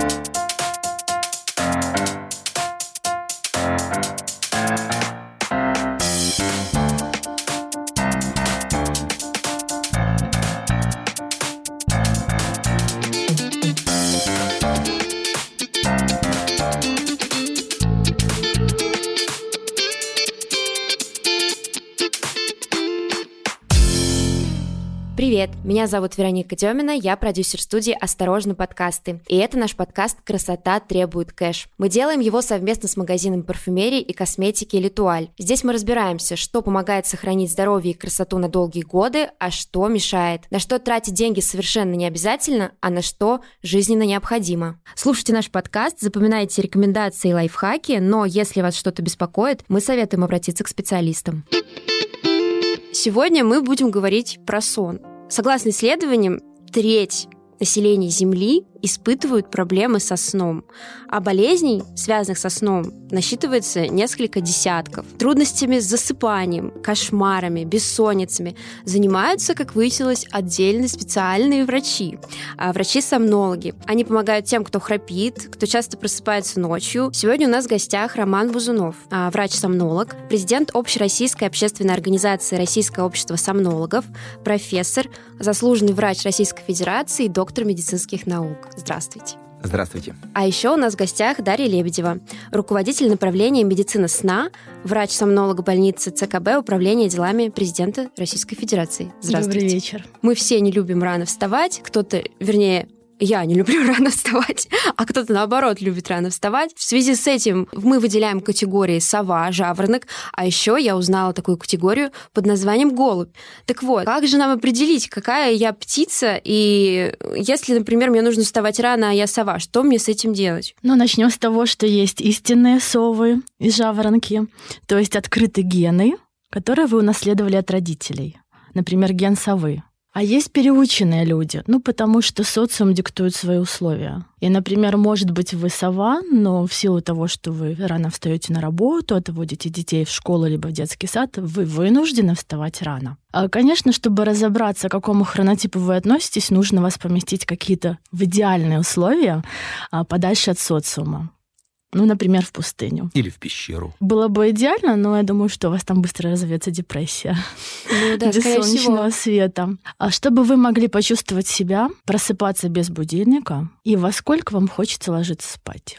Привет, меня зовут Вероника Демина, я продюсер студии «Осторожно, подкасты». И это наш подкаст «Красота требует кэш». Мы делаем его совместно с магазином парфюмерии и косметики «Литуаль». Здесь мы разбираемся, что помогает сохранить здоровье и красоту на долгие годы, а что мешает. На что тратить деньги совершенно не обязательно, а на что жизненно необходимо. Слушайте наш подкаст, запоминайте рекомендации и лайфхаки, но если вас что-то беспокоит, мы советуем обратиться к специалистам. Сегодня мы будем говорить про сон. Согласно исследованиям, треть населения Земли испытывают проблемы со сном, а болезней, связанных со сном, насчитывается несколько десятков. Трудностями с засыпанием, кошмарами, бессонницами занимаются, как выяснилось, отдельные специальные врачи, а врачи-сомнологи. Они помогают тем, кто храпит, кто часто просыпается ночью. Сегодня у нас в гостях Роман Бузунов, а, врач-сомнолог, президент Общероссийской общественной организации Российское общество сомнологов, профессор, заслуженный врач Российской Федерации и доктор медицинских наук. Здравствуйте. Здравствуйте. А еще у нас в гостях Дарья Лебедева, руководитель направления медицины сна, врач-сомнолог больницы ЦКБ Управления делами президента Российской Федерации. Здравствуйте. Добрый вечер. Мы все не любим рано вставать, кто-то, вернее, я не люблю рано вставать, а кто-то, наоборот, любит рано вставать. В связи с этим мы выделяем категории сова, жаворонок, а еще я узнала такую категорию под названием голубь. Так вот, как же нам определить, какая я птица, и если, например, мне нужно вставать рано, а я сова, что мне с этим делать? Ну, начнем с того, что есть истинные совы и жаворонки, то есть открытые гены, которые вы унаследовали от родителей. Например, ген совы. А есть переученные люди, ну, потому что социум диктует свои условия. И, например, может быть, вы сова, но в силу того, что вы рано встаете на работу, отводите детей в школу либо в детский сад, вы вынуждены вставать рано. А, конечно, чтобы разобраться, к какому хронотипу вы относитесь, нужно вас поместить какие-то в идеальные условия а, подальше от социума. Ну, например, в пустыню. Или в пещеру. Было бы идеально, но я думаю, что у вас там быстро разовьется депрессия. Ну да, без солнечного всего. света. А чтобы вы могли почувствовать себя, просыпаться без будильника, и во сколько вам хочется ложиться спать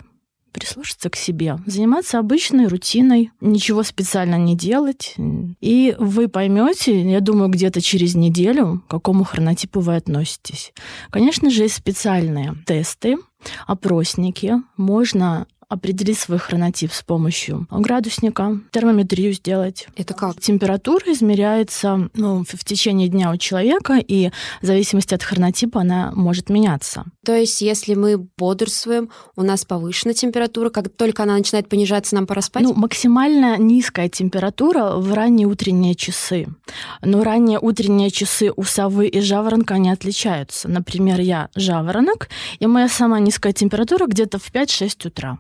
прислушаться к себе, заниматься обычной рутиной, ничего специально не делать. И вы поймете, я думаю, где-то через неделю, к какому хронотипу вы относитесь. Конечно же, есть специальные тесты, опросники. Можно определить свой хронотип с помощью градусника, термометрию сделать. Это как? Температура измеряется ну, в течение дня у человека, и в зависимости от хронотипа она может меняться. То есть, если мы бодрствуем, у нас повышена температура, как только она начинает понижаться, нам пора спать? Ну, максимально низкая температура в ранние утренние часы. Но ранние утренние часы у совы и жаворонка, они отличаются. Например, я жаворонок, и моя самая низкая температура где-то в 5-6 утра.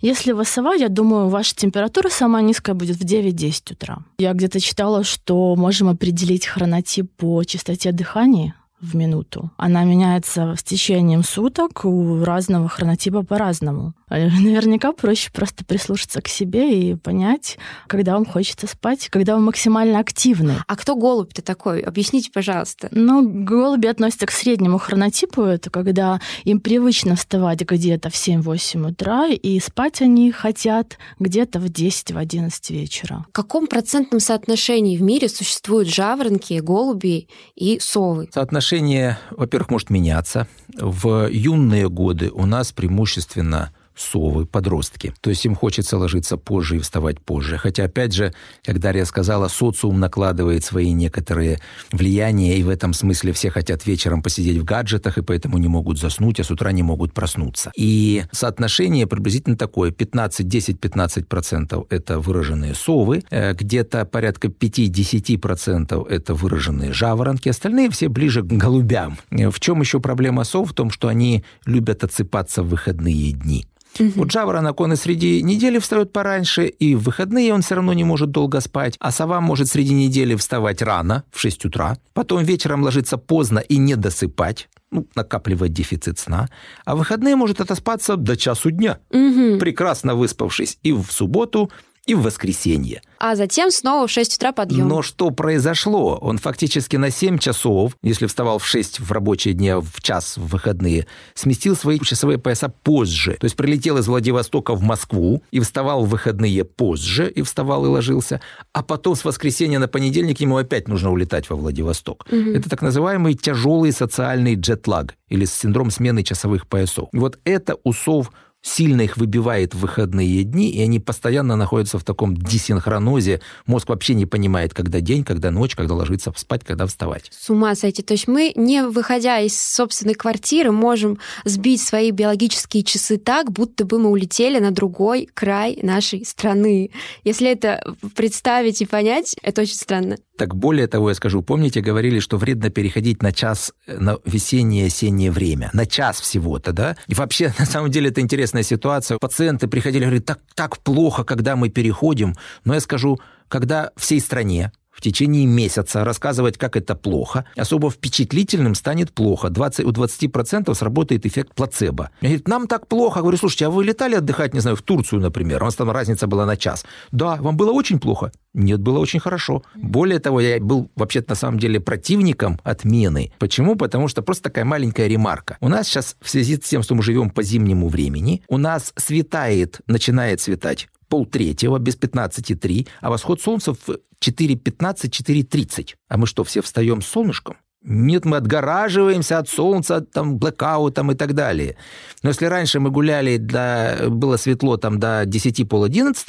Если вы сова, я думаю, ваша температура самая низкая будет в 9-10 утра. Я где-то читала, что можем определить хронотип по частоте дыхания в минуту. Она меняется с течением суток у разного хронотипа по-разному. Э, наверняка проще просто прислушаться к себе и понять, когда вам хочется спать, когда вы максимально активны. А кто голубь-то такой? Объясните, пожалуйста. Ну, голуби относятся к среднему хронотипу. Это когда им привычно вставать где-то в 7-8 утра, и спать они хотят где-то в 10-11 вечера. В каком процентном соотношении в мире существуют жаворонки, голуби и совы? Соотношение, во-первых, может меняться. В юные годы у нас преимущественно совы, подростки. То есть им хочется ложиться позже и вставать позже. Хотя, опять же, как Дарья сказала, социум накладывает свои некоторые влияния, и в этом смысле все хотят вечером посидеть в гаджетах, и поэтому не могут заснуть, а с утра не могут проснуться. И соотношение приблизительно такое. 15, 10-15% это выраженные совы, э, где-то порядка 5-10% это выраженные жаворонки, остальные все ближе к голубям. Э, в чем еще проблема сов? В том, что они любят отсыпаться в выходные дни. Угу. Вот жаворонок, он и среди недели встает пораньше, и в выходные он все равно не может долго спать, а сова может среди недели вставать рано, в 6 утра, потом вечером ложиться поздно и не досыпать, ну, накапливает дефицит сна, а в выходные может отоспаться до часу дня, Мгм. прекрасно выспавшись. И в субботу, и в воскресенье. А затем снова в 6 утра подъем. Но что произошло? Он фактически на 7 часов, если вставал в 6 в рабочие дни, а в час в выходные, сместил свои часовые пояса позже. То есть прилетел из Владивостока в Москву и вставал в выходные позже, и вставал и ложился, а потом с воскресенья на понедельник ему опять нужно улетать во Владивосток. Это так называемый тяжелый социальный джетлаг или синдром смены часовых поясов. И вот это усов сильно их выбивает в выходные дни, и они постоянно находятся в таком десинхронозе. Мозг вообще не понимает, когда день, когда ночь, когда ложиться спать, когда вставать. С ума сойти. То есть мы, не выходя из собственной квартиры, можем сбить свои биологические часы так, будто бы мы улетели на другой край нашей страны. Если это представить и понять, это очень странно. Так более того, я скажу, помните, говорили, что вредно переходить на час э, на весеннее осеннее время, на час всего-то, да? И вообще, на самом деле, это интересная ситуация. Пациенты приходили, говорят, так, так плохо, когда мы переходим. Но я скажу, когда всей стране в течение месяца рассказывать, как это плохо, особо впечатлительным станет плохо. 20, у 20% сработает эффект плацебо. Они говорят, нам так плохо. Я говорю, слушайте, а вы летали отдыхать, не знаю, в Турцию, например? У нас там разница была на час. Да, вам было очень плохо? Нет, было очень хорошо. Более того, я был вообще-то на самом деле противником отмены. Почему? Потому что просто такая маленькая ремарка. У нас сейчас в связи с тем, что мы живем по зимнему времени, у нас светает, начинает светать полтретьего, без 15,3, а восход солнца в 4.15, 4.30. А мы что, все встаем с солнышком? Нет, мы отгораживаемся от солнца, от там, блэкаутом и так далее. Но если раньше мы гуляли, до, было светло там до 10 пол 11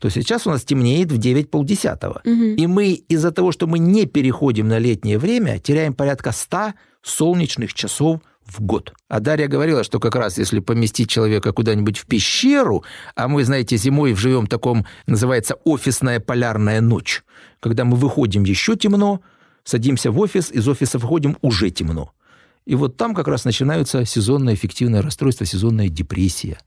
то сейчас у нас темнеет в 9 полдесятого. И мы из-за того, что мы не переходим на летнее время, теряем порядка 100 солнечных часов в год. А Дарья говорила, что как раз если поместить человека куда-нибудь в пещеру, а мы, знаете, зимой живем в таком, называется, офисная полярная ночь, когда мы выходим еще темно, садимся в офис, из офиса выходим уже темно. И вот там как раз начинаются сезонное эффективное расстройство, сезонная депрессия.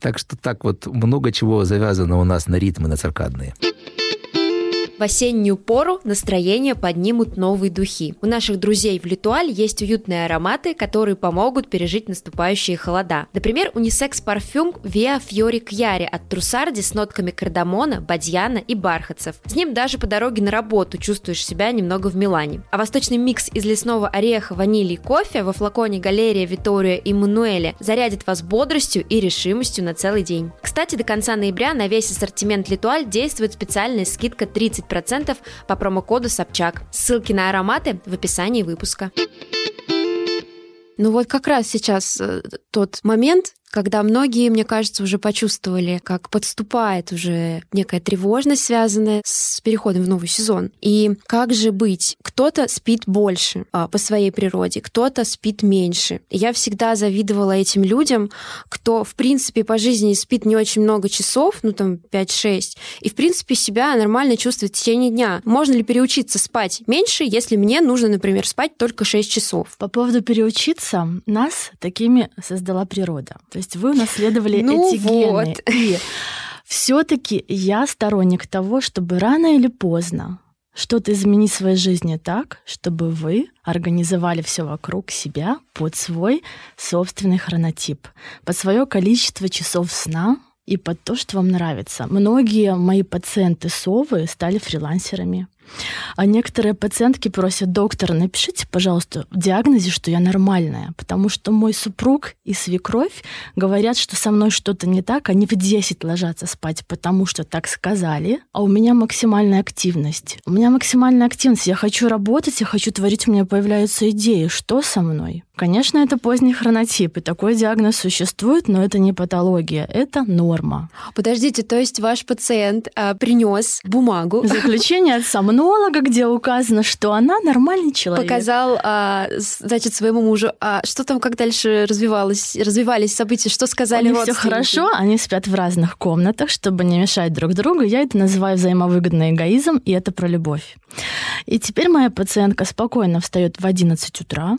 Так что так вот много чего завязано у нас на ритмы, на циркадные. В осеннюю пору настроение поднимут новые духи. У наших друзей в Литуаль есть уютные ароматы, которые помогут пережить наступающие холода. Например, унисекс-парфюм Via Fiori Chiari от Трусарди с нотками кардамона, бадьяна и бархатцев. С ним даже по дороге на работу чувствуешь себя немного в Милане. А восточный микс из лесного ореха, ванили и кофе во флаконе Галерия Витория и Мануэле зарядит вас бодростью и решимостью на целый день. Кстати, до конца ноября на весь ассортимент Литуаль действует специальная скидка 30% по промокоду Собчак. Ссылки на ароматы в описании выпуска. Ну вот как раз сейчас э, тот момент, когда многие, мне кажется, уже почувствовали, как подступает уже некая тревожность, связанная с переходом в новый сезон. И как же быть? Кто-то спит больше а, по своей природе, кто-то спит меньше. Я всегда завидовала этим людям, кто, в принципе, по жизни спит не очень много часов, ну там 5-6, и, в принципе, себя нормально чувствует в течение дня. Можно ли переучиться спать меньше, если мне нужно, например, спать только 6 часов? По поводу переучиться, нас такими создала природа. То вы унаследовали Ну эти гены. вот. И все-таки я сторонник того, чтобы рано или поздно что-то изменить в своей жизни так, чтобы вы организовали все вокруг себя под свой собственный хронотип, под свое количество часов сна и под то, что вам нравится. Многие мои пациенты совы стали фрилансерами. А некоторые пациентки просят, доктор, напишите, пожалуйста, в диагнозе, что я нормальная, потому что мой супруг и свекровь говорят, что со мной что-то не так, они в 10 ложатся спать, потому что так сказали, а у меня максимальная активность. У меня максимальная активность, я хочу работать, я хочу творить, у меня появляются идеи, что со мной? Конечно, это поздний хронотип, и такой диагноз существует, но это не патология, это норма. Подождите, то есть ваш пациент а, принес бумагу, Заключение от сомнолога, где указано, что она нормальный человек. показал, а, значит, своему мужу, а что там, как дальше развивалось, развивались события, что сказали У них все хорошо, они спят в разных комнатах, чтобы не мешать друг другу. Я это называю взаимовыгодный эгоизм, и это про любовь. И теперь моя пациентка спокойно встает в 11 утра,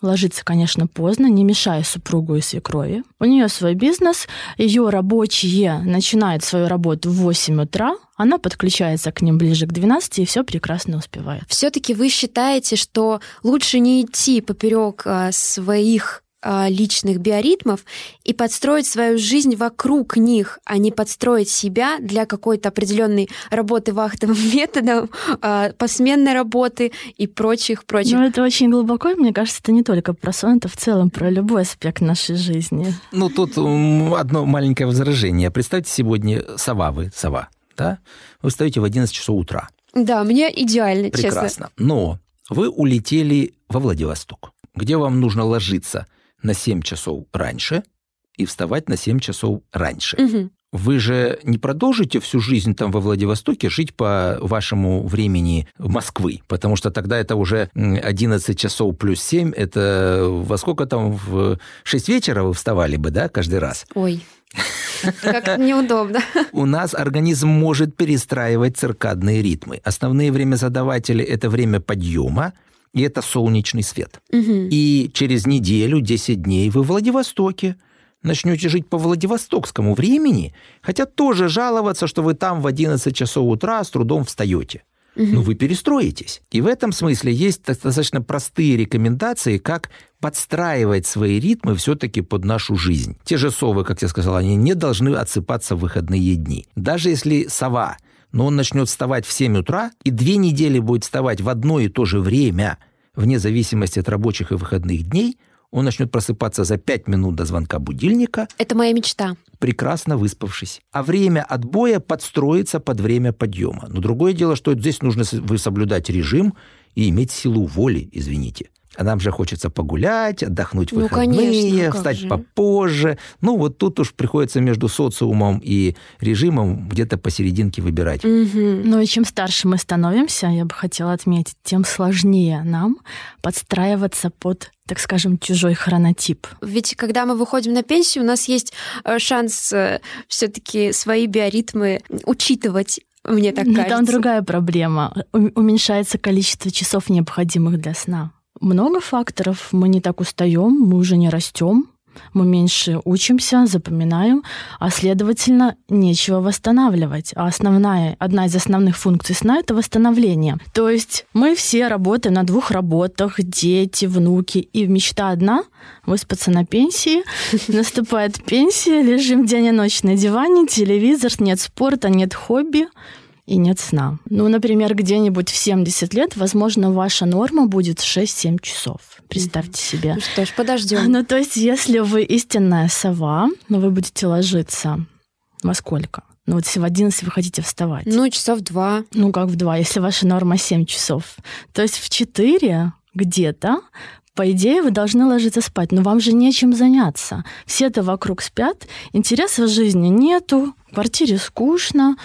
Ложится, конечно, поздно, не мешая супругу и свекрови. У нее свой бизнес, ее рабочие начинают свою работу в 8 утра, она подключается к ним ближе к 12 и все прекрасно успевает. Все-таки вы считаете, что лучше не идти поперек а, своих а, личных биоритмов и подстроить свою жизнь вокруг них, а не подстроить себя для какой-то определенной работы вахтовым методом, а, посменной работы и прочих, прочих. Ну, это очень глубоко, и мне кажется, это не только про сон, это в целом про любой аспект нашей жизни. Ну, тут одно маленькое возражение. Представьте, сегодня сова вы, сова, да? Вы встаете в 11 часов утра. Да, мне идеально, Прекрасно. честно. Прекрасно. Но вы улетели во Владивосток, где вам нужно ложиться – на 7 часов раньше и вставать на 7 часов раньше. Угу. Вы же не продолжите всю жизнь там во Владивостоке жить по вашему времени Москвы, потому что тогда это уже 11 часов плюс 7, это во сколько там, в 6 вечера вы вставали бы, да, каждый раз? Ой, как неудобно. У нас организм может перестраивать циркадные ритмы. Основные время задаватели – это время подъема, и это солнечный свет. Угу. И через неделю, 10 дней вы в Владивостоке начнете жить по Владивостокскому времени, хотя тоже жаловаться, что вы там в 11 часов утра с трудом встаете. Но вы перестроитесь. И в этом смысле есть достаточно простые рекомендации, как подстраивать свои ритмы все-таки под нашу жизнь. Те же совы, как я сказал, они не должны отсыпаться в выходные дни. Даже если сова – но он начнет вставать в 7 утра и две недели будет вставать в одно и то же время, вне зависимости от рабочих и выходных дней, он начнет просыпаться за 5 минут до звонка будильника. Это моя мечта. Прекрасно выспавшись. А время отбоя подстроится под время подъема. Но другое дело, что здесь нужно соблюдать режим и иметь силу воли, извините. А нам же хочется погулять, отдохнуть в ну, выходные, конечно, встать же. попозже. Ну, вот тут уж приходится между социумом и режимом где-то посерединке выбирать. Угу. Ну и чем старше мы становимся, я бы хотела отметить, тем сложнее нам подстраиваться под так скажем, чужой хронотип. Ведь когда мы выходим на пенсию, у нас есть э, шанс э, все-таки свои биоритмы учитывать мне так Но кажется. Там другая проблема. Уменьшается количество часов, необходимых для сна. Много факторов. Мы не так устаем, мы уже не растем, мы меньше учимся, запоминаем, а следовательно, нечего восстанавливать. А основная, одна из основных функций сна – это восстановление. То есть мы все работаем на двух работах, дети, внуки, и мечта одна – выспаться на пенсии. Наступает пенсия, лежим день и ночь на диване, телевизор, нет спорта, нет хобби – и нет сна. Ну, например, где-нибудь в 70 лет, возможно, ваша норма будет 6-7 часов. Представьте себе. Ну что ж, подождем. Ну, то есть, если вы истинная сова, но вы будете ложиться во сколько? Ну, вот если в 11 вы хотите вставать. Ну, часов два. Ну, как в два, если ваша норма 7 часов. То есть в 4 где-то по идее, вы должны ложиться спать, но вам же нечем заняться. Все-то вокруг спят, интереса в жизни нету, в квартире скучно,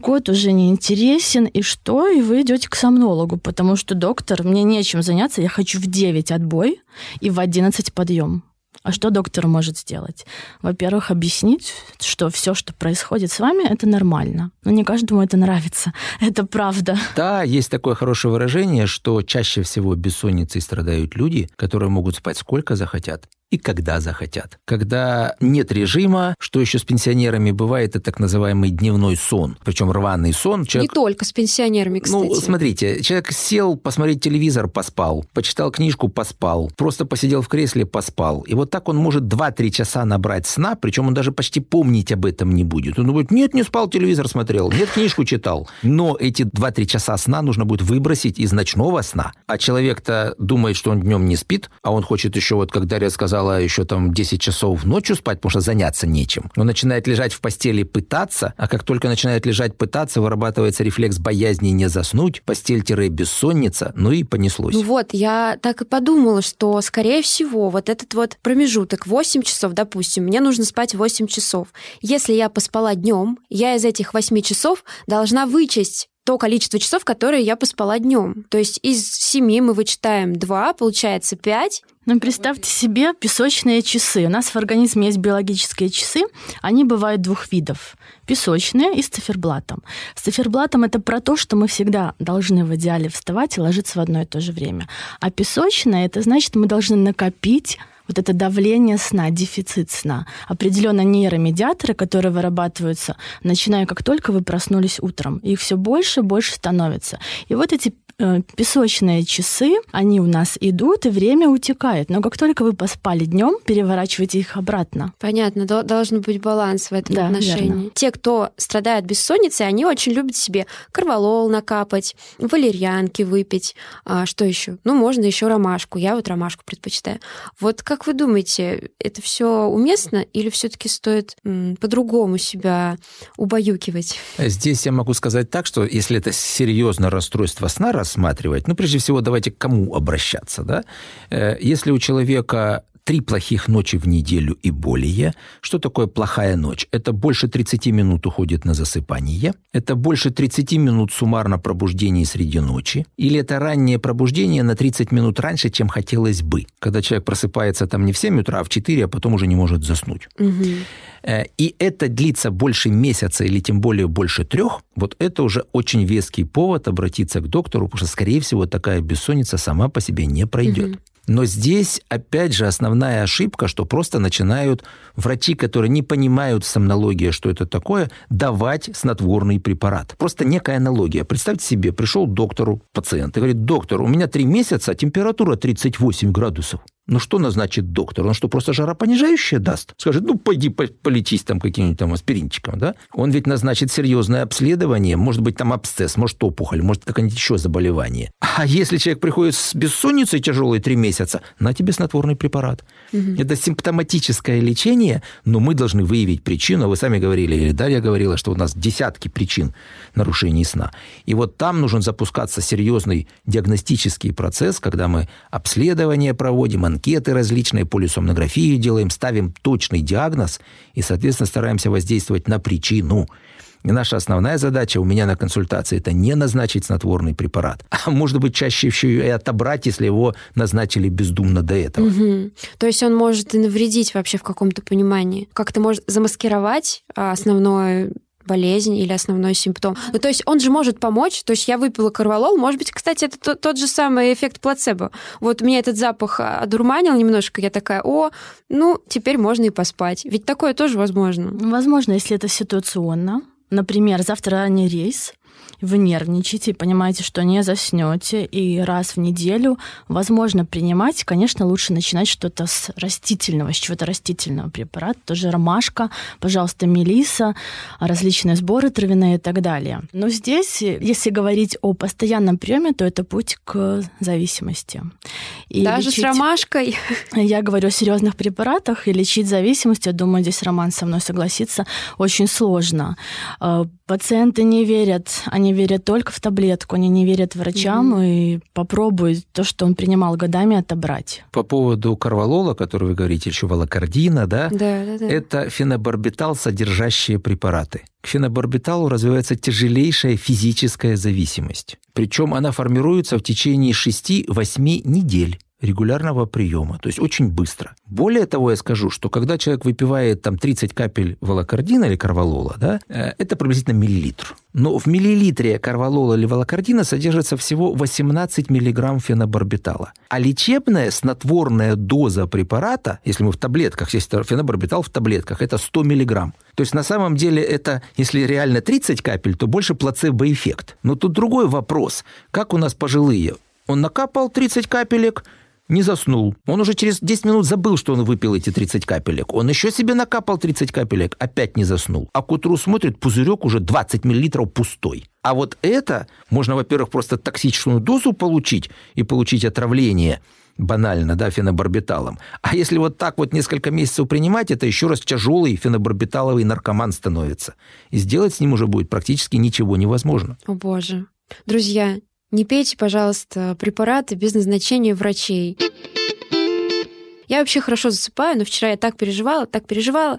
кот уже не интересен, и что? И вы идете к сомнологу, потому что доктор, мне нечем заняться, я хочу в 9 отбой и в 11 подъем. А что доктор может сделать? Во-первых, объяснить, что все, что происходит с вами, это нормально. Но не каждому это нравится. Это правда. Да, есть такое хорошее выражение, что чаще всего бессонницей страдают люди, которые могут спать сколько захотят и когда захотят. Когда нет режима, что еще с пенсионерами бывает, это так называемый дневной сон, причем рваный сон. Человек... Не только с пенсионерами, кстати. Ну, смотрите, человек сел посмотреть телевизор, поспал, почитал книжку, поспал, просто посидел в кресле, поспал. И вот так он может 2-3 часа набрать сна, причем он даже почти помнить об этом не будет. Он будет, нет, не спал, телевизор смотрел, нет, книжку читал. Но эти 2-3 часа сна нужно будет выбросить из ночного сна. А человек-то думает, что он днем не спит, а он хочет еще, вот как Дарья сказала, еще там 10 часов ночью спать, потому что заняться нечем. Он начинает лежать в постели пытаться, а как только начинает лежать пытаться, вырабатывается рефлекс боязни не заснуть, постель-бессонница, ну и понеслось. Ну вот, я так и подумала, что, скорее всего, вот этот вот промежуток 8 часов, допустим, мне нужно спать 8 часов. Если я поспала днем, я из этих 8 часов должна вычесть то количество часов, которые я поспала днем. То есть из семи мы вычитаем два, получается пять. Ну, представьте себе песочные часы. У нас в организме есть биологические часы. Они бывают двух видов. Песочные и с циферблатом. С циферблатом это про то, что мы всегда должны в идеале вставать и ложиться в одно и то же время. А песочные это значит, мы должны накопить вот это давление сна, дефицит сна. Определенно нейромедиаторы, которые вырабатываются, начиная как только вы проснулись утром. Их все больше и больше становится. И вот эти Э, песочные часы, они у нас идут, и время утекает. Но как только вы поспали днем, переворачивайте их обратно. Понятно, должен быть баланс в этом да, отношении. Верно. Те, кто страдает бессонницей, они очень любят себе корвалол накапать, валерьянки выпить. А что еще? Ну, можно еще ромашку. Я вот ромашку предпочитаю. Вот как вы думаете, это все уместно или все-таки стоит по-другому себя убаюкивать? Здесь я могу сказать так, что если это серьезное расстройство сна, рассматривать, ну, прежде всего, давайте к кому обращаться, да? Э, если у человека три плохих ночи в неделю и более. Что такое плохая ночь? Это больше 30 минут уходит на засыпание, это больше 30 минут суммарно пробуждения среди ночи, или это раннее пробуждение на 30 минут раньше, чем хотелось бы, когда человек просыпается там не в 7 утра, а в 4, а потом уже не может заснуть. Угу. И это длится больше месяца или тем более больше трех, вот это уже очень веский повод обратиться к доктору, потому что, скорее всего, такая бессонница сама по себе не пройдет. Угу. Но здесь, опять же, основная ошибка, что просто начинают врачи, которые не понимают сомнология, что это такое, давать снотворный препарат. Просто некая аналогия. Представьте себе, пришел к доктору пациент и говорит, доктор, у меня три месяца, температура 38 градусов. Ну что назначит доктор? Он что, просто жаропонижающее даст? Скажет, ну пойди полечись там каким-нибудь там аспиринчиком, да? Он ведь назначит серьезное обследование, может быть там абсцесс, может опухоль, может какое-нибудь еще заболевание. А если человек приходит с бессонницей тяжелой три месяца, на тебе снотворный препарат. Угу. Это симптоматическое лечение, но мы должны выявить причину. Вы сами говорили, или Дарья говорила, что у нас десятки причин нарушений сна. И вот там нужен запускаться серьезный диагностический процесс, когда мы обследование проводим, анкеты различные, полисомнографию делаем, ставим точный диагноз и, соответственно, стараемся воздействовать на причину. И наша основная задача у меня на консультации – это не назначить снотворный препарат, а может быть чаще еще и отобрать, если его назначили бездумно до этого. Угу. То есть он может и навредить вообще в каком-то понимании. Как-то может замаскировать а, основное болезнь или основной симптом. Ну, то есть он же может помочь. То есть я выпила корвалол, может быть, кстати, это тот, тот же самый эффект плацебо. Вот меня этот запах одурманил немножко, я такая, о, ну, теперь можно и поспать. Ведь такое тоже возможно. Возможно, если это ситуационно. Например, завтра ранний рейс, вы нервничаете, понимаете, что не заснете, и раз в неделю возможно принимать, конечно, лучше начинать что-то с растительного, с чего-то растительного препарата, тоже ромашка, пожалуйста, мелиса, различные сборы травяные и так далее. Но здесь, если говорить о постоянном приеме, то это путь к зависимости. И Даже лечить... с ромашкой? Я говорю о серьезных препаратах, и лечить зависимость, я думаю, здесь Роман со мной согласится, очень сложно. Э, пациенты не верят, они они верят только в таблетку, они не верят врачам mm-hmm. и попробуют то, что он принимал годами, отобрать. По поводу карвалола, который вы говорите, еще волокордина, да? Да, да, да. Это фенобарбитал, содержащие препараты. К фенобарбиталу развивается тяжелейшая физическая зависимость. Причем она формируется в течение 6-8 недель регулярного приема, то есть очень быстро. Более того, я скажу, что когда человек выпивает там 30 капель волокордина или карвалола, да, э, это приблизительно миллилитр. Но в миллилитре карвалола или волокордина содержится всего 18 миллиграмм фенобарбитала. А лечебная снотворная доза препарата, если мы в таблетках, если фенобарбитал в таблетках, это 100 миллиграмм. То есть на самом деле это, если реально 30 капель, то больше плацебо-эффект. Но тут другой вопрос. Как у нас пожилые? Он накапал 30 капелек – не заснул. Он уже через 10 минут забыл, что он выпил эти 30 капелек. Он еще себе накапал 30 капелек, опять не заснул. А к утру смотрит, пузырек уже 20 миллилитров пустой. А вот это можно, во-первых, просто токсичную дозу получить и получить отравление банально, да, фенобарбиталом. А если вот так вот несколько месяцев принимать, это еще раз тяжелый фенобарбиталовый наркоман становится. И сделать с ним уже будет практически ничего невозможно. О боже. Друзья, не пейте, пожалуйста, препараты без назначения врачей. Я вообще хорошо засыпаю, но вчера я так переживала, так переживала.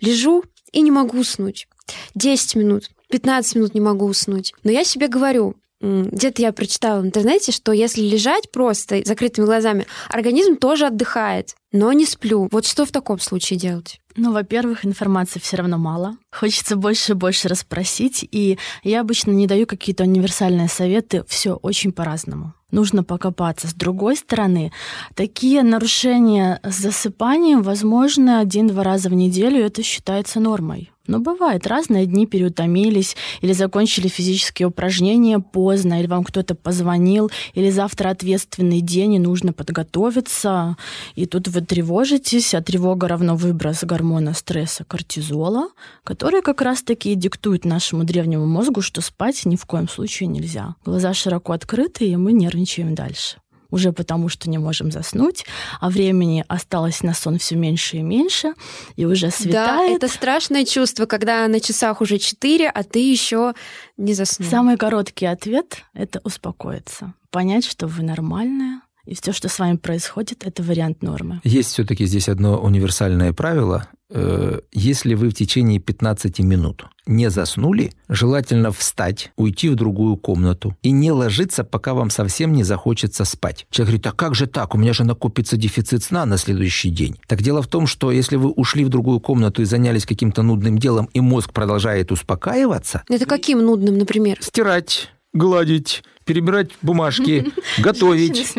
Лежу и не могу уснуть. 10 минут, 15 минут не могу уснуть. Но я себе говорю, где-то я прочитала в интернете, что если лежать просто закрытыми глазами, организм тоже отдыхает, но не сплю. Вот что в таком случае делать? Ну, во-первых, информации все равно мало. Хочется больше и больше расспросить, и я обычно не даю какие-то универсальные советы. Все очень по-разному. Нужно покопаться. С другой стороны, такие нарушения с засыпанием возможны один-два раза в неделю, это считается нормой. Но бывает, разные дни переутомились, или закончили физические упражнения поздно, или вам кто-то позвонил, или завтра ответственный день, и нужно подготовиться. И тут вы тревожитесь, а тревога равно выброс гормона стресса кортизола, который как раз-таки диктует нашему древнему мозгу, что спать ни в коем случае нельзя. Глаза широко открыты, и мы нервничаем дальше уже потому, что не можем заснуть, а времени осталось на сон все меньше и меньше, и уже светает. Да, это страшное чувство, когда на часах уже 4, а ты еще не заснул. Самый короткий ответ — это успокоиться, понять, что вы нормальная, и все, что с вами происходит, это вариант нормы. Есть все-таки здесь одно универсальное правило. Э, если вы в течение 15 минут не заснули, желательно встать, уйти в другую комнату и не ложиться, пока вам совсем не захочется спать. Человек говорит, а как же так? У меня же накопится дефицит сна на следующий день. Так дело в том, что если вы ушли в другую комнату и занялись каким-то нудным делом, и мозг продолжает успокаиваться... Это каким нудным, например? Стирать, гладить, перебирать бумажки, готовить.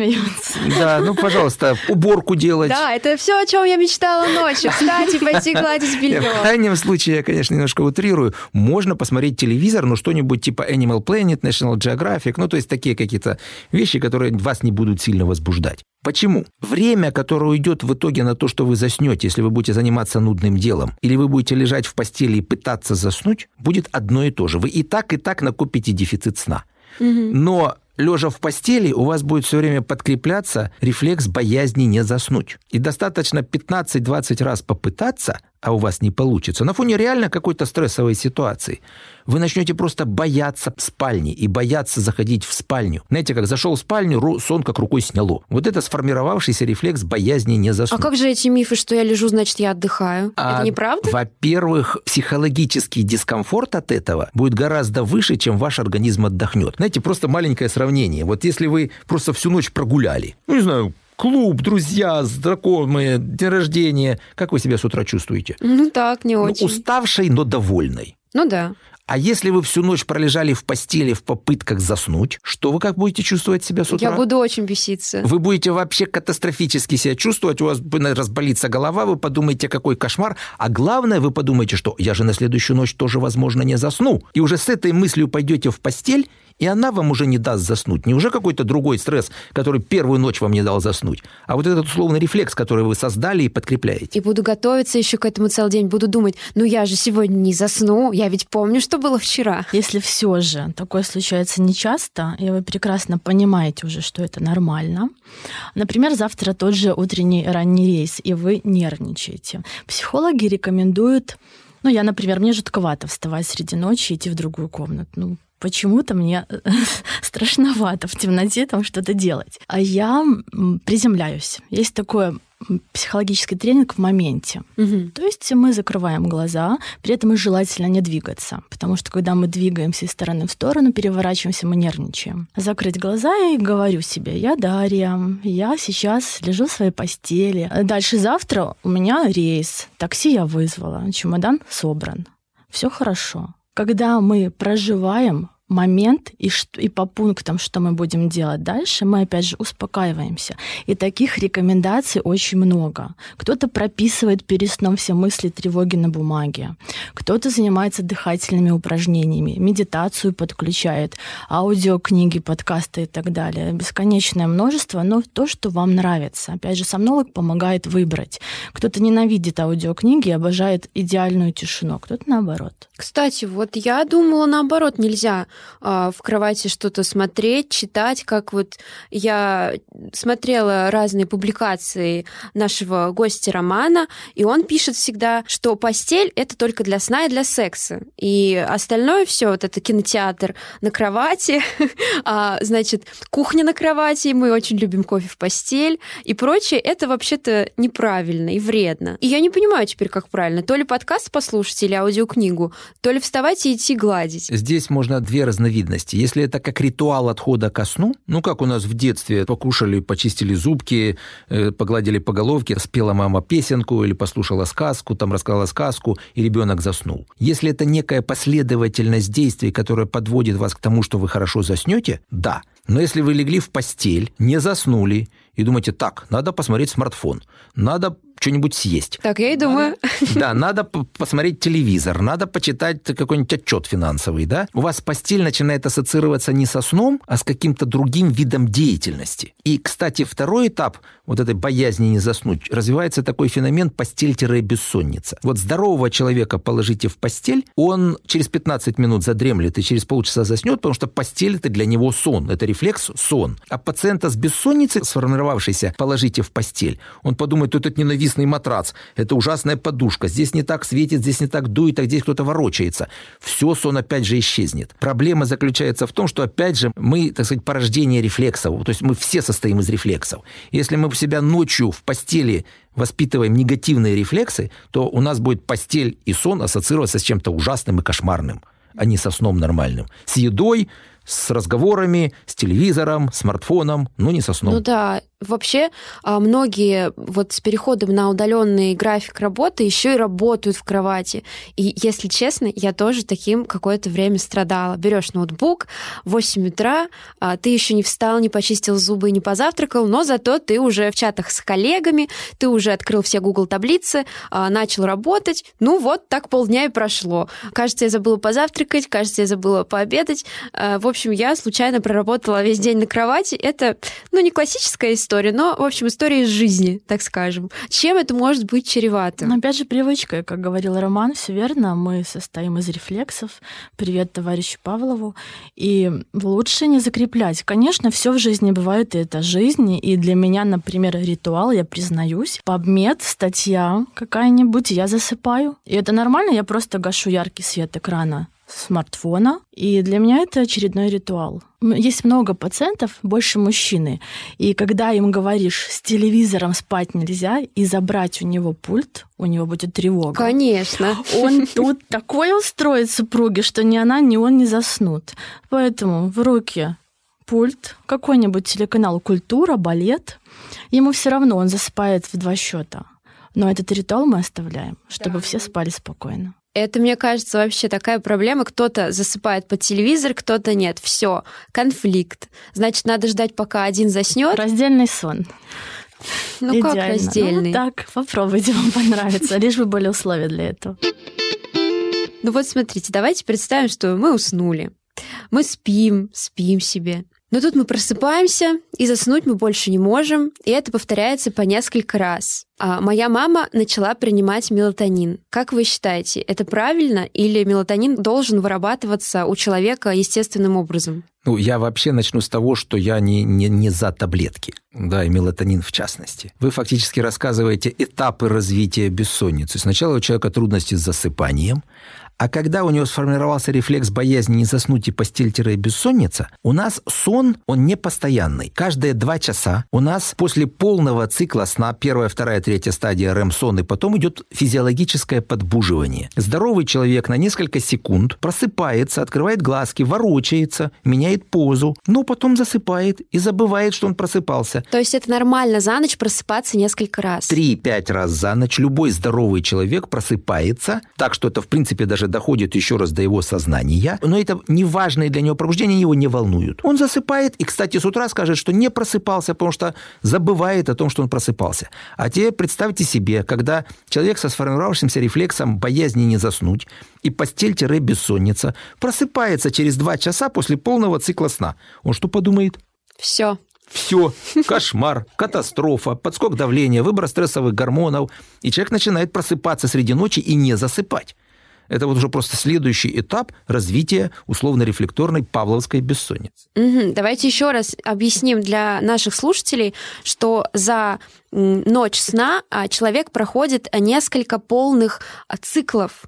Да, ну, пожалуйста, уборку делать. Да, это все, о чем я мечтала ночью. Встать и пойти гладить белье. В крайнем случае, я, конечно, немножко утрирую, можно посмотреть телевизор, ну, что-нибудь типа Animal Planet, National Geographic, ну, то есть такие какие-то вещи, которые вас не будут сильно возбуждать. Почему? Время, которое уйдет в итоге на то, что вы заснете, если вы будете заниматься нудным делом, или вы будете лежать в постели и пытаться заснуть, будет одно и то же. Вы и так, и так накопите дефицит сна. Но лежа в постели, у вас будет все время подкрепляться рефлекс боязни не заснуть. И достаточно 15-20 раз попытаться, а у вас не получится, на фоне реально какой-то стрессовой ситуации, вы начнете просто бояться спальни и бояться заходить в спальню. Знаете, как зашел в спальню, сон как рукой сняло. Вот это сформировавшийся рефлекс боязни не заснуть. А как же эти мифы, что я лежу, значит, я отдыхаю? А, это неправда? Во-первых, психологический дискомфорт от этого будет гораздо выше, чем ваш организм отдохнет. Знаете, просто маленькое сравнение. Вот если вы просто всю ночь прогуляли, ну, не знаю, клуб, друзья, знакомые, день рождения. Как вы себя с утра чувствуете? Ну так, не ну, очень. Ну, уставшей, но довольной. Ну да. А если вы всю ночь пролежали в постели в попытках заснуть, что вы как будете чувствовать себя с утра? Я буду очень беситься. Вы будете вообще катастрофически себя чувствовать, у вас разболится голова, вы подумаете, какой кошмар, а главное, вы подумаете, что я же на следующую ночь тоже, возможно, не засну. И уже с этой мыслью пойдете в постель и она вам уже не даст заснуть. Не уже какой-то другой стресс, который первую ночь вам не дал заснуть, а вот этот условный рефлекс, который вы создали и подкрепляете. И буду готовиться еще к этому целый день, буду думать, ну я же сегодня не засну, я ведь помню, что было вчера. Если все же такое случается нечасто, и вы прекрасно понимаете уже, что это нормально, например, завтра тот же утренний ранний рейс, и вы нервничаете, психологи рекомендуют ну, я, например, мне жутковато вставать среди ночи и идти в другую комнату. Ну, почему-то мне страшновато в темноте там что-то делать. А я приземляюсь. Есть такое психологический тренинг в моменте. Угу. То есть мы закрываем глаза, при этом и желательно не двигаться, потому что когда мы двигаемся из стороны в сторону, переворачиваемся, мы нервничаем. Закрыть глаза и говорю себе, я Дарья, я сейчас лежу в своей постели. Дальше завтра у меня рейс, такси я вызвала, чемодан собран. Все хорошо. Когда мы проживаем момент и, и по пунктам, что мы будем делать дальше, мы опять же успокаиваемся. И таких рекомендаций очень много. Кто-то прописывает перед сном все мысли, тревоги на бумаге. Кто-то занимается дыхательными упражнениями, медитацию подключает, аудиокниги, подкасты и так далее. Бесконечное множество, но то, что вам нравится. Опять же, сомнолог помогает выбрать. Кто-то ненавидит аудиокниги, обожает идеальную тишину, кто-то наоборот. Кстати, вот я думала наоборот, нельзя в кровати что-то смотреть, читать, как вот я смотрела разные публикации нашего гостя Романа, и он пишет всегда, что постель это только для сна и для секса, и остальное все вот это кинотеатр на кровати, а, значит кухня на кровати, мы очень любим кофе в постель и прочее, это вообще-то неправильно и вредно. И я не понимаю теперь, как правильно, то ли подкаст послушать или аудиокнигу, то ли вставать и идти гладить. Здесь можно две разновидности. Если это как ритуал отхода ко сну, ну, как у нас в детстве, покушали, почистили зубки, э, погладили по головке, спела мама песенку или послушала сказку, там рассказала сказку, и ребенок заснул. Если это некая последовательность действий, которая подводит вас к тому, что вы хорошо заснете, да. Но если вы легли в постель, не заснули, и думаете, так, надо посмотреть смартфон, надо что-нибудь съесть. Так, я и думаю. Да, надо посмотреть телевизор, надо почитать какой-нибудь отчет финансовый, да? У вас постель начинает ассоциироваться не со сном, а с каким-то другим видом деятельности. И, кстати, второй этап вот этой боязни не заснуть развивается такой феномен постель-бессонница. Вот здорового человека положите в постель, он через 15 минут задремлет и через полчаса заснет, потому что постель это для него сон, это рефлекс сон. А пациента с бессонницей, сформировавшийся, положите в постель, он подумает, что это ненавистный ненавистный матрац, это ужасная подушка, здесь не так светит, здесь не так дует, а здесь кто-то ворочается. Все, сон опять же исчезнет. Проблема заключается в том, что опять же мы, так сказать, порождение рефлексов, то есть мы все состоим из рефлексов. Если мы себя ночью в постели воспитываем негативные рефлексы, то у нас будет постель и сон ассоциироваться с чем-то ужасным и кошмарным, а не со сном нормальным. С едой, с разговорами, с телевизором, смартфоном, но не со сном. Ну да, Вообще, а, многие вот с переходом на удаленный график работы еще и работают в кровати. И, если честно, я тоже таким какое-то время страдала. Берешь ноутбук, 8 утра, а, ты еще не встал, не почистил зубы, не позавтракал, но зато ты уже в чатах с коллегами, ты уже открыл все Google таблицы, а, начал работать. Ну вот, так полдня и прошло. Кажется, я забыла позавтракать, кажется, я забыла пообедать. В общем, я случайно проработала весь день на кровати. Это, ну, не классическая история, история, но, в общем, история из жизни, так скажем. Чем это может быть чревато? Но опять же, привычка, как говорил Роман, все верно, мы состоим из рефлексов. Привет товарищу Павлову. И лучше не закреплять. Конечно, все в жизни бывает, и это жизнь. И для меня, например, ритуал, я признаюсь, побмет, статья какая-нибудь, я засыпаю. И это нормально, я просто гашу яркий свет экрана смартфона. И для меня это очередной ритуал. Есть много пациентов, больше мужчины. И когда им говоришь, с телевизором спать нельзя, и забрать у него пульт, у него будет тревога. Конечно. Он тут такое устроит супруге, что ни она, ни он не заснут. Поэтому в руки пульт, какой-нибудь телеканал «Культура», «Балет». Ему все равно, он засыпает в два счета. Но этот ритуал мы оставляем, чтобы да. все спали спокойно. Это, мне кажется, вообще такая проблема. Кто-то засыпает под телевизор, кто-то нет. Все, конфликт. Значит, надо ждать, пока один заснет. Раздельный сон. Ну Идеально. как раздельный? Ну, так, попробуйте, вам понравится. Лишь бы были условия для этого. Ну вот смотрите, давайте представим, что мы уснули. Мы спим, спим себе. Но тут мы просыпаемся, и заснуть мы больше не можем, и это повторяется по несколько раз. А моя мама начала принимать мелатонин. Как вы считаете, это правильно или мелатонин должен вырабатываться у человека естественным образом? Ну, я вообще начну с того, что я не, не, не за таблетки, да, и мелатонин в частности. Вы фактически рассказываете этапы развития бессонницы. Сначала у человека трудности с засыпанием, а когда у него сформировался рефлекс боязни не заснуть и постель-бессонница, у нас сон, он не постоянный. Каждые два часа у нас после полного цикла сна, первая, вторая, третья стадия РЭМ-сон, и потом идет физиологическое подбуживание. Здоровый человек на несколько секунд просыпается, открывает глазки, ворочается, меняет позу, но потом засыпает и забывает, что он просыпался. То есть это нормально за ночь просыпаться несколько раз? Три-пять раз за ночь любой здоровый человек просыпается, так что это, в принципе, даже доходит еще раз до его сознания, но это неважное для него пробуждение его не волнует. Он засыпает и, кстати, с утра скажет, что не просыпался, потому что забывает о том, что он просыпался. А теперь представьте себе, когда человек со сформировавшимся рефлексом боязни не заснуть и постель-бессонница просыпается через два часа после полного цикла сна. Он что подумает? Все, все, кошмар, катастрофа, подскок давления, выбор стрессовых гормонов. И человек начинает просыпаться среди ночи и не засыпать. Это вот уже просто следующий этап развития условно-рефлекторной павловской бессонницы. Угу. Давайте еще раз объясним для наших слушателей, что за ночь сна а, человек проходит несколько полных а, циклов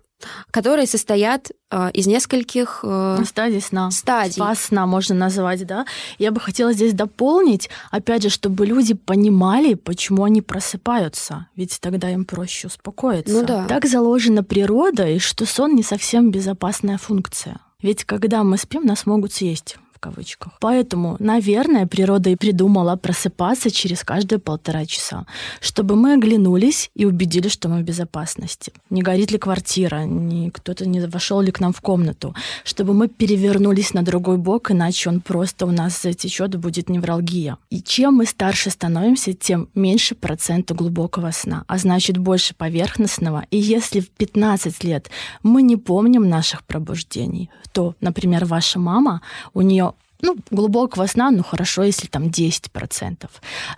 которые состоят э, из нескольких э, стадий сна. Стадий. Спа сна можно назвать, да. Я бы хотела здесь дополнить, опять же, чтобы люди понимали, почему они просыпаются, ведь тогда им проще успокоиться. Ну да. Так заложена природа, и что сон не совсем безопасная функция. Ведь когда мы спим, нас могут съесть кавычках. Поэтому, наверное, природа и придумала просыпаться через каждые полтора часа, чтобы мы оглянулись и убедились, что мы в безопасности. Не горит ли квартира, не кто-то не вошел ли к нам в комнату, чтобы мы перевернулись на другой бок, иначе он просто у нас затечет, будет невралгия. И чем мы старше становимся, тем меньше процента глубокого сна, а значит больше поверхностного. И если в 15 лет мы не помним наших пробуждений, то, например, ваша мама, у нее ну, глубокого сна, ну хорошо, если там 10%.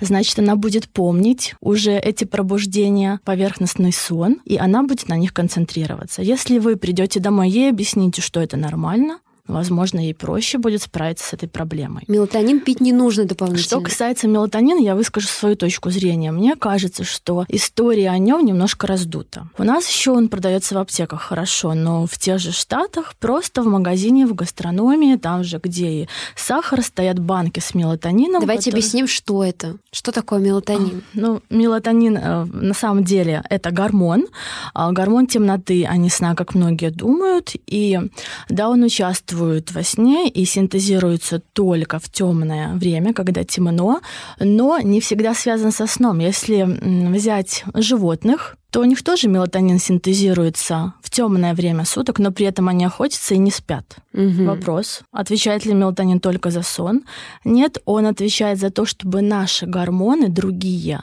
Значит, она будет помнить уже эти пробуждения, поверхностный сон, и она будет на них концентрироваться. Если вы придете домой, ей объясните, что это нормально, возможно, ей проще будет справиться с этой проблемой. Мелатонин пить не нужно дополнительно. Что касается мелатонина, я выскажу свою точку зрения. Мне кажется, что история о нем немножко раздута. У нас еще он продается в аптеках хорошо, но в тех же штатах просто в магазине, в гастрономии, там же, где и сахар, стоят банки с мелатонином. Давайте который... объясним, что это. Что такое мелатонин? Ну, мелатонин э, на самом деле это гормон. А гормон темноты, а не сна, как многие думают. И да, он участвует участвуют во сне и синтезируются только в темное время, когда темно, но не всегда связан со сном. Если взять животных, то у них тоже мелатонин синтезируется в темное время суток, но при этом они охотятся и не спят. Угу. Вопрос, отвечает ли мелатонин только за сон? Нет, он отвечает за то, чтобы наши гормоны другие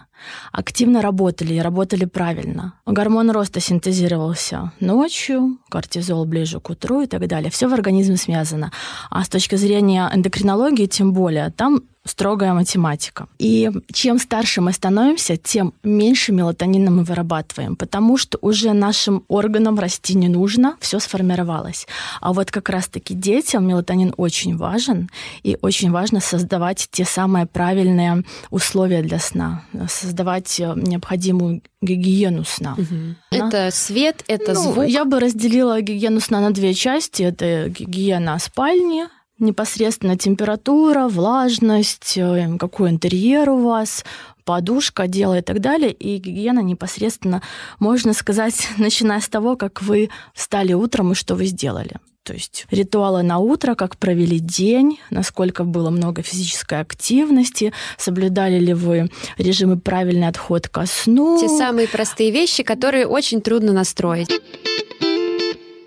активно работали и работали правильно. Гормон роста синтезировался ночью, кортизол ближе к утру и так далее. Все в организме связано. А с точки зрения эндокринологии, тем более, там строгая математика. И чем старше мы становимся, тем меньше мелатонина мы вырабатываем, потому что уже нашим органам расти не нужно, все сформировалось. А вот как раз-таки детям мелатонин очень важен, и очень важно создавать те самые правильные условия для сна, создавать э, необходимую гигиену сна. Угу. Это свет, это ну, звук. Я бы разделила гигиену сна на две части. Это гигиена спальни, непосредственно температура, влажность, э, какой интерьер у вас, подушка, дело и так далее. И гигиена непосредственно, можно сказать, начиная с того, как вы встали утром и что вы сделали. То есть ритуалы на утро, как провели день, насколько было много физической активности, соблюдали ли вы режимы правильный отход ко сну. Те самые простые вещи, которые очень трудно настроить.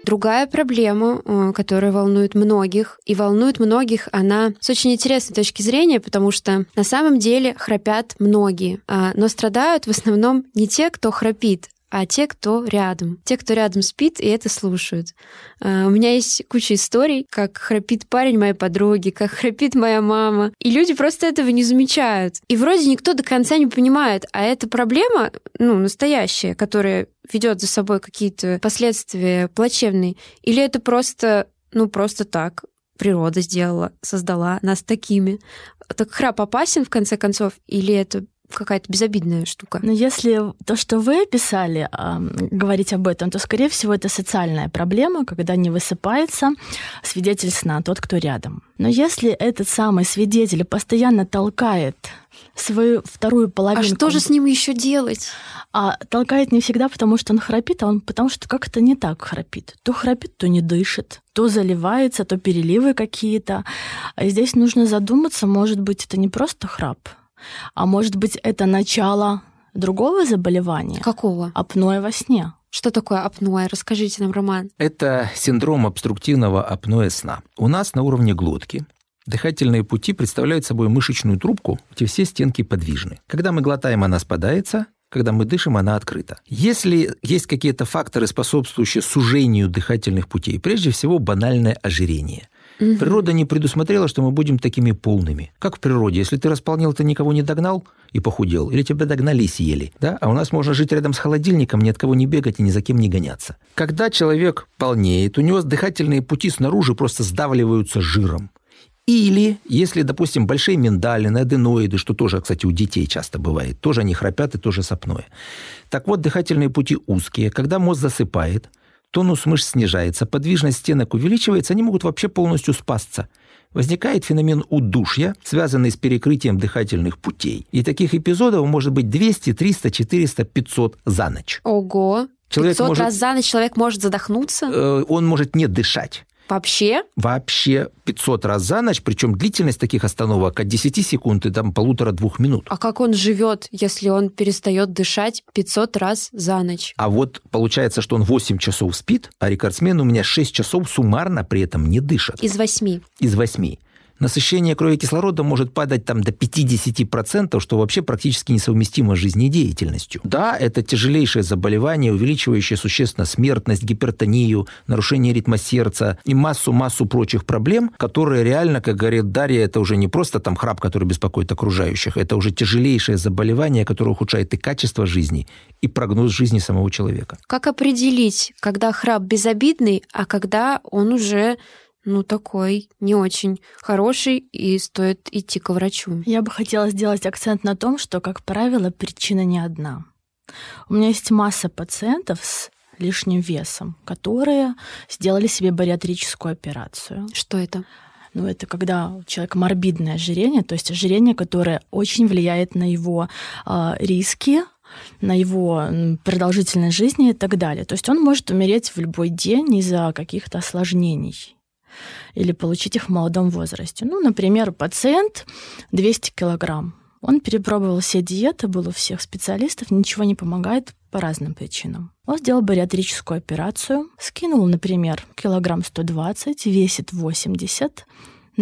Другая проблема, э, которая волнует многих, и волнует многих она с очень интересной точки зрения, потому что на самом деле храпят многие, а, но страдают в основном не те, кто храпит, а те, кто рядом. Те, кто рядом спит и это слушают. А, у меня есть куча историй, как храпит парень моей подруги, как храпит моя мама. И люди просто этого не замечают. И вроде никто до конца не понимает, а это проблема, ну, настоящая, которая ведет за собой какие-то последствия плачевные, или это просто, ну, просто так, природа сделала, создала нас такими. Так храп опасен, в конце концов, или это какая-то безобидная штука. Но если то, что вы описали, говорить об этом, то, скорее всего, это социальная проблема, когда не высыпается свидетель сна, тот, кто рядом. Но если этот самый свидетель постоянно толкает свою вторую половинку... А что же с ним еще делать? А толкает не всегда, потому что он храпит, а он потому что как-то не так храпит. То храпит, то не дышит, то заливается, то переливы какие-то. А здесь нужно задуматься, может быть, это не просто храп, а может быть, это начало другого заболевания? Какого? Апноэ во сне. Что такое апноэ? Расскажите нам, Роман. Это синдром обструктивного апноэ сна. У нас на уровне глотки Дыхательные пути представляют собой мышечную трубку, где все стенки подвижны. Когда мы глотаем, она спадается, когда мы дышим, она открыта. Если есть какие-то факторы, способствующие сужению дыхательных путей, прежде всего банальное ожирение. Угу. Природа не предусмотрела, что мы будем такими полными. Как в природе, если ты располнил, ты никого не догнал и похудел, или тебя догнали и съели. Да? А у нас можно жить рядом с холодильником, ни от кого не бегать и ни за кем не гоняться. Когда человек полнеет, у него дыхательные пути снаружи просто сдавливаются жиром. Или, если, допустим, большие миндалины, аденоиды, что тоже, кстати, у детей часто бывает, тоже они храпят и тоже сопное. Так вот, дыхательные пути узкие. Когда мозг засыпает – тонус мышц снижается, подвижность стенок увеличивается, они могут вообще полностью спасться. Возникает феномен удушья, связанный с перекрытием дыхательных путей. И таких эпизодов может быть 200, 300, 400, 500 за ночь. Ого! Человек 500 может, раз за ночь человек может задохнуться? Э, он может не дышать. Вообще? Вообще 500 раз за ночь, причем длительность таких остановок от 10 секунд и там полутора-двух минут. А как он живет, если он перестает дышать 500 раз за ночь? А вот получается, что он 8 часов спит, а рекордсмен у меня 6 часов суммарно при этом не дышит. Из 8? Из 8 насыщение крови кислородом может падать там до 50%, что вообще практически несовместимо с жизнедеятельностью. Да, это тяжелейшее заболевание, увеличивающее существенно смертность, гипертонию, нарушение ритма сердца и массу-массу прочих проблем, которые реально, как говорит Дарья, это уже не просто там храп, который беспокоит окружающих, это уже тяжелейшее заболевание, которое ухудшает и качество жизни, и прогноз жизни самого человека. Как определить, когда храп безобидный, а когда он уже ну, такой не очень хороший, и стоит идти к врачу. Я бы хотела сделать акцент на том, что, как правило, причина не одна. У меня есть масса пациентов с лишним весом, которые сделали себе бариатрическую операцию. Что это? Ну, это когда у человека морбидное ожирение, то есть ожирение, которое очень влияет на его э, риски на его продолжительность жизни и так далее. То есть он может умереть в любой день из-за каких-то осложнений или получить их в молодом возрасте. Ну, например, пациент 200 килограмм. Он перепробовал все диеты, был у всех специалистов, ничего не помогает по разным причинам. Он сделал бариатрическую операцию, скинул, например, килограмм 120, весит 80,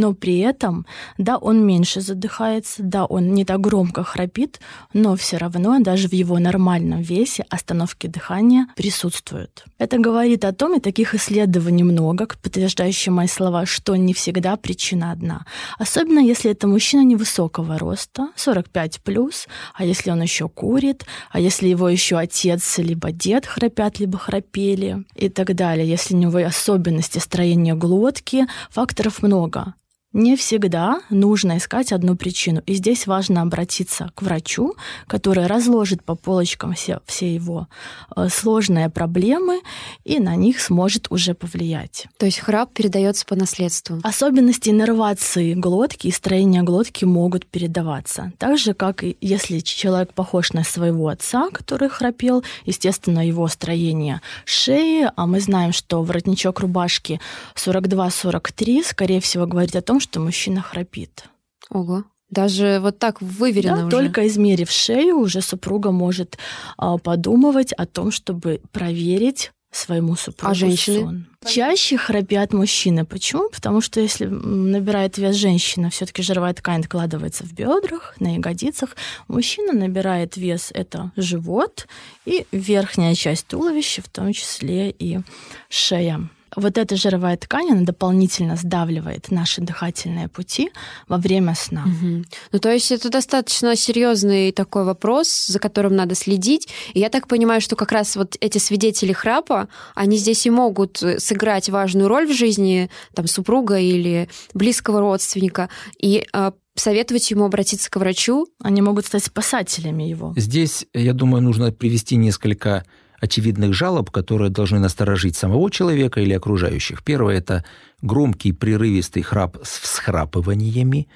но при этом, да, он меньше задыхается, да, он не так громко храпит, но все равно даже в его нормальном весе остановки дыхания присутствуют. Это говорит о том, и таких исследований много, подтверждающие мои слова, что не всегда причина одна. Особенно если это мужчина невысокого роста, 45 плюс, а если он еще курит, а если его еще отец либо дед храпят, либо храпели и так далее, если у него особенности строения глотки, факторов много. Не всегда нужно искать одну причину. И здесь важно обратиться к врачу, который разложит по полочкам все, все его э, сложные проблемы и на них сможет уже повлиять. То есть храп передается по наследству? Особенности иннервации глотки и строения глотки могут передаваться. Так же, как и если человек похож на своего отца, который храпел, естественно, его строение шеи, а мы знаем, что воротничок рубашки 42-43, скорее всего, говорит о том, что мужчина храпит. Ого. Даже вот так выверено да, уже. Только измерив шею, уже супруга может а, подумывать о том, чтобы проверить своему супругу а женщины? сон. Чаще храпят мужчины. Почему? Потому что если набирает вес женщина, все-таки жировая ткань откладывается в бедрах, на ягодицах. Мужчина набирает вес это живот и верхняя часть туловища, в том числе и шея вот эта жировая ткань, она дополнительно сдавливает наши дыхательные пути во время сна. Угу. Ну, то есть это достаточно серьезный такой вопрос, за которым надо следить. И я так понимаю, что как раз вот эти свидетели храпа, они здесь и могут сыграть важную роль в жизни там, супруга или близкого родственника. И э, советовать ему обратиться к врачу. Они могут стать спасателями его. Здесь, я думаю, нужно привести несколько очевидных жалоб, которые должны насторожить самого человека или окружающих. Первое – это громкий прерывистый храп с всхрапываниями,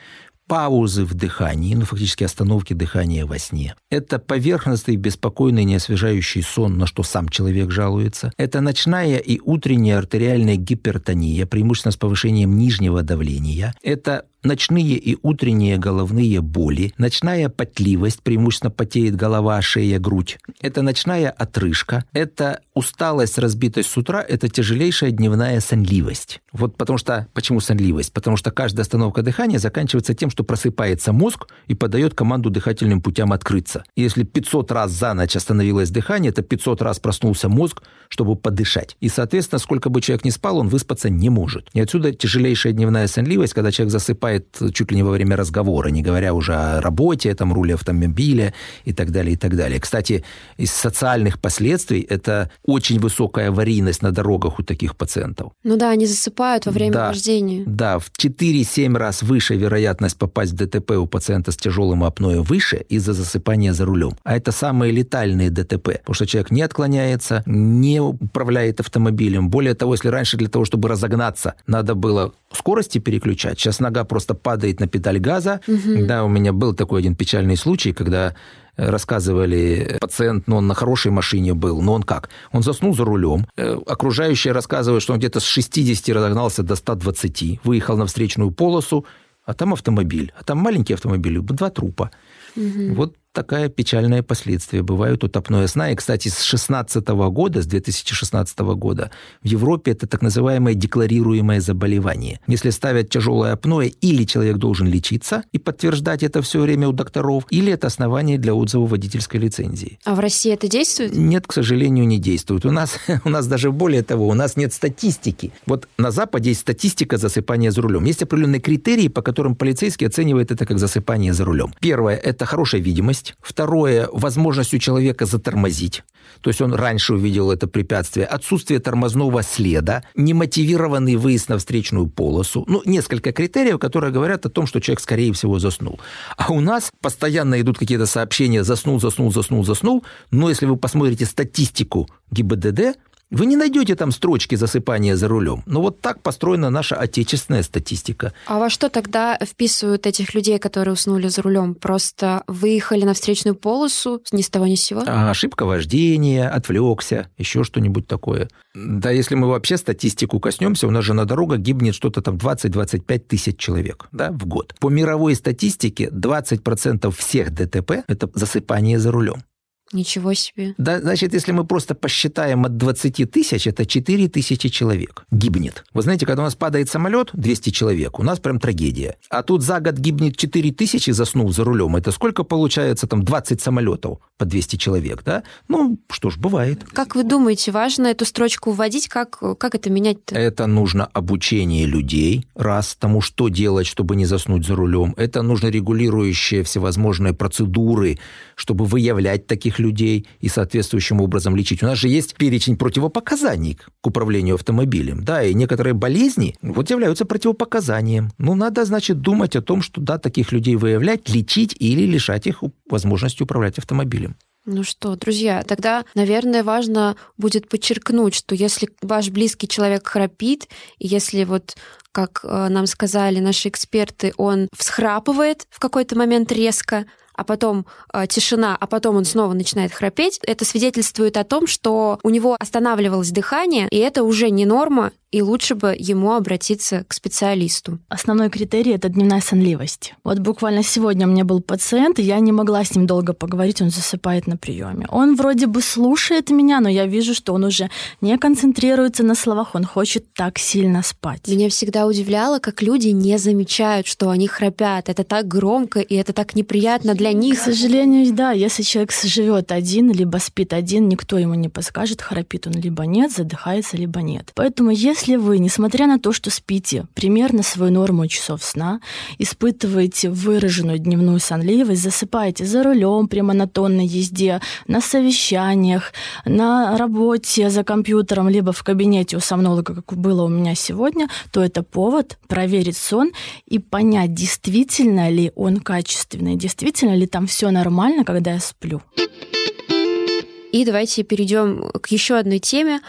паузы в дыхании, ну, фактически остановки дыхания во сне. Это поверхностный, беспокойный, неосвежающий сон, на что сам человек жалуется. Это ночная и утренняя артериальная гипертония, преимущественно с повышением нижнего давления. Это ночные и утренние головные боли, ночная потливость, преимущественно потеет голова, шея, грудь. Это ночная отрыжка, это усталость, разбитость с утра, это тяжелейшая дневная сонливость. Вот потому что, почему сонливость? Потому что каждая остановка дыхания заканчивается тем, что просыпается мозг и подает команду дыхательным путям открыться. Если 500 раз за ночь остановилось дыхание, это 500 раз проснулся мозг, чтобы подышать. И, соответственно, сколько бы человек ни спал, он выспаться не может. И отсюда тяжелейшая дневная сонливость, когда человек засыпает чуть ли не во время разговора, не говоря уже о работе, там, руле автомобиля и так далее, и так далее. Кстати, из социальных последствий это очень высокая аварийность на дорогах у таких пациентов. Ну да, они засыпают во время да, вождения. Да, в 4-7 раз выше вероятность попасть в ДТП у пациента с тяжелым апноэ выше из-за засыпания за рулем. А это самые летальные ДТП, потому что человек не отклоняется, не управляет автомобилем. Более того, если раньше для того, чтобы разогнаться, надо было скорости переключать, сейчас нога просто падает на педаль газа. Угу. Да, у меня был такой один печальный случай, когда рассказывали, пациент, ну, он на хорошей машине был, но он как? Он заснул за рулем, э, окружающие рассказывают, что он где-то с 60 разогнался до 120, выехал на встречную полосу, а там автомобиль, а там маленький автомобиль, два трупа. Угу. Вот такая печальное последствие бывают у топной сна. И, кстати, с 2016 года, с 2016 года в Европе это так называемое декларируемое заболевание. Если ставят тяжелое апноэ, или человек должен лечиться и подтверждать это все время у докторов, или это основание для отзыва водительской лицензии. А в России это действует? Нет, к сожалению, не действует. У нас, у нас даже более того, у нас нет статистики. Вот на Западе есть статистика засыпания за рулем. Есть определенные критерии, по которым полицейский оценивает это как засыпание за рулем. Первое – это хорошая видимость есть. Второе – возможность у человека затормозить. То есть он раньше увидел это препятствие. Отсутствие тормозного следа, немотивированный выезд на встречную полосу. Ну, несколько критериев, которые говорят о том, что человек, скорее всего, заснул. А у нас постоянно идут какие-то сообщения «заснул, заснул, заснул, заснул». Но если вы посмотрите статистику ГИБДД, вы не найдете там строчки засыпания за рулем. Но вот так построена наша отечественная статистика. А во что тогда вписывают этих людей, которые уснули за рулем? Просто выехали на встречную полосу ни с того ни с сего? А, ошибка вождения, отвлекся, еще что-нибудь такое. Да, если мы вообще статистику коснемся, у нас же на дорогах гибнет что-то там 20-25 тысяч человек да, в год. По мировой статистике 20% всех ДТП – это засыпание за рулем. Ничего себе. Да, значит, если мы просто посчитаем от 20 тысяч, это 4 тысячи человек гибнет. Вы знаете, когда у нас падает самолет, 200 человек, у нас прям трагедия. А тут за год гибнет 4 тысячи, заснув за рулем. Это сколько получается там 20 самолетов по 200 человек, да? Ну, что ж, бывает. Как вы думаете, важно эту строчку вводить? Как, как это менять-то? Это нужно обучение людей, раз, тому, что делать, чтобы не заснуть за рулем. Это нужно регулирующие всевозможные процедуры, чтобы выявлять таких людей и соответствующим образом лечить. У нас же есть перечень противопоказаний к управлению автомобилем, да, и некоторые болезни вот являются противопоказанием. Ну, надо, значит, думать о том, что, да, таких людей выявлять, лечить или лишать их возможности управлять автомобилем. Ну что, друзья, тогда, наверное, важно будет подчеркнуть, что если ваш близкий человек храпит, и если вот как э, нам сказали наши эксперты, он всхрапывает в какой-то момент резко, а потом э, тишина, а потом он снова начинает храпеть, это свидетельствует о том, что у него останавливалось дыхание, и это уже не норма, и лучше бы ему обратиться к специалисту. Основной критерий — это дневная сонливость. Вот буквально сегодня у меня был пациент, и я не могла с ним долго поговорить, он засыпает на приеме. Он вроде бы слушает меня, но я вижу, что он уже не концентрируется на словах, он хочет так сильно спать. Меня всегда удивляло, как люди не замечают, что они храпят. Это так громко, и это так неприятно для них. К сожалению, да, если человек живет один, либо спит один, никто ему не подскажет, храпит он либо нет, задыхается, либо нет. Поэтому если если вы, несмотря на то, что спите примерно свою норму часов сна, испытываете выраженную дневную сонливость, засыпаете за рулем при монотонной езде, на совещаниях, на работе за компьютером, либо в кабинете у сомнолога, как было у меня сегодня, то это повод проверить сон и понять, действительно ли он качественный, действительно ли там все нормально, когда я сплю. И давайте перейдем к еще одной теме,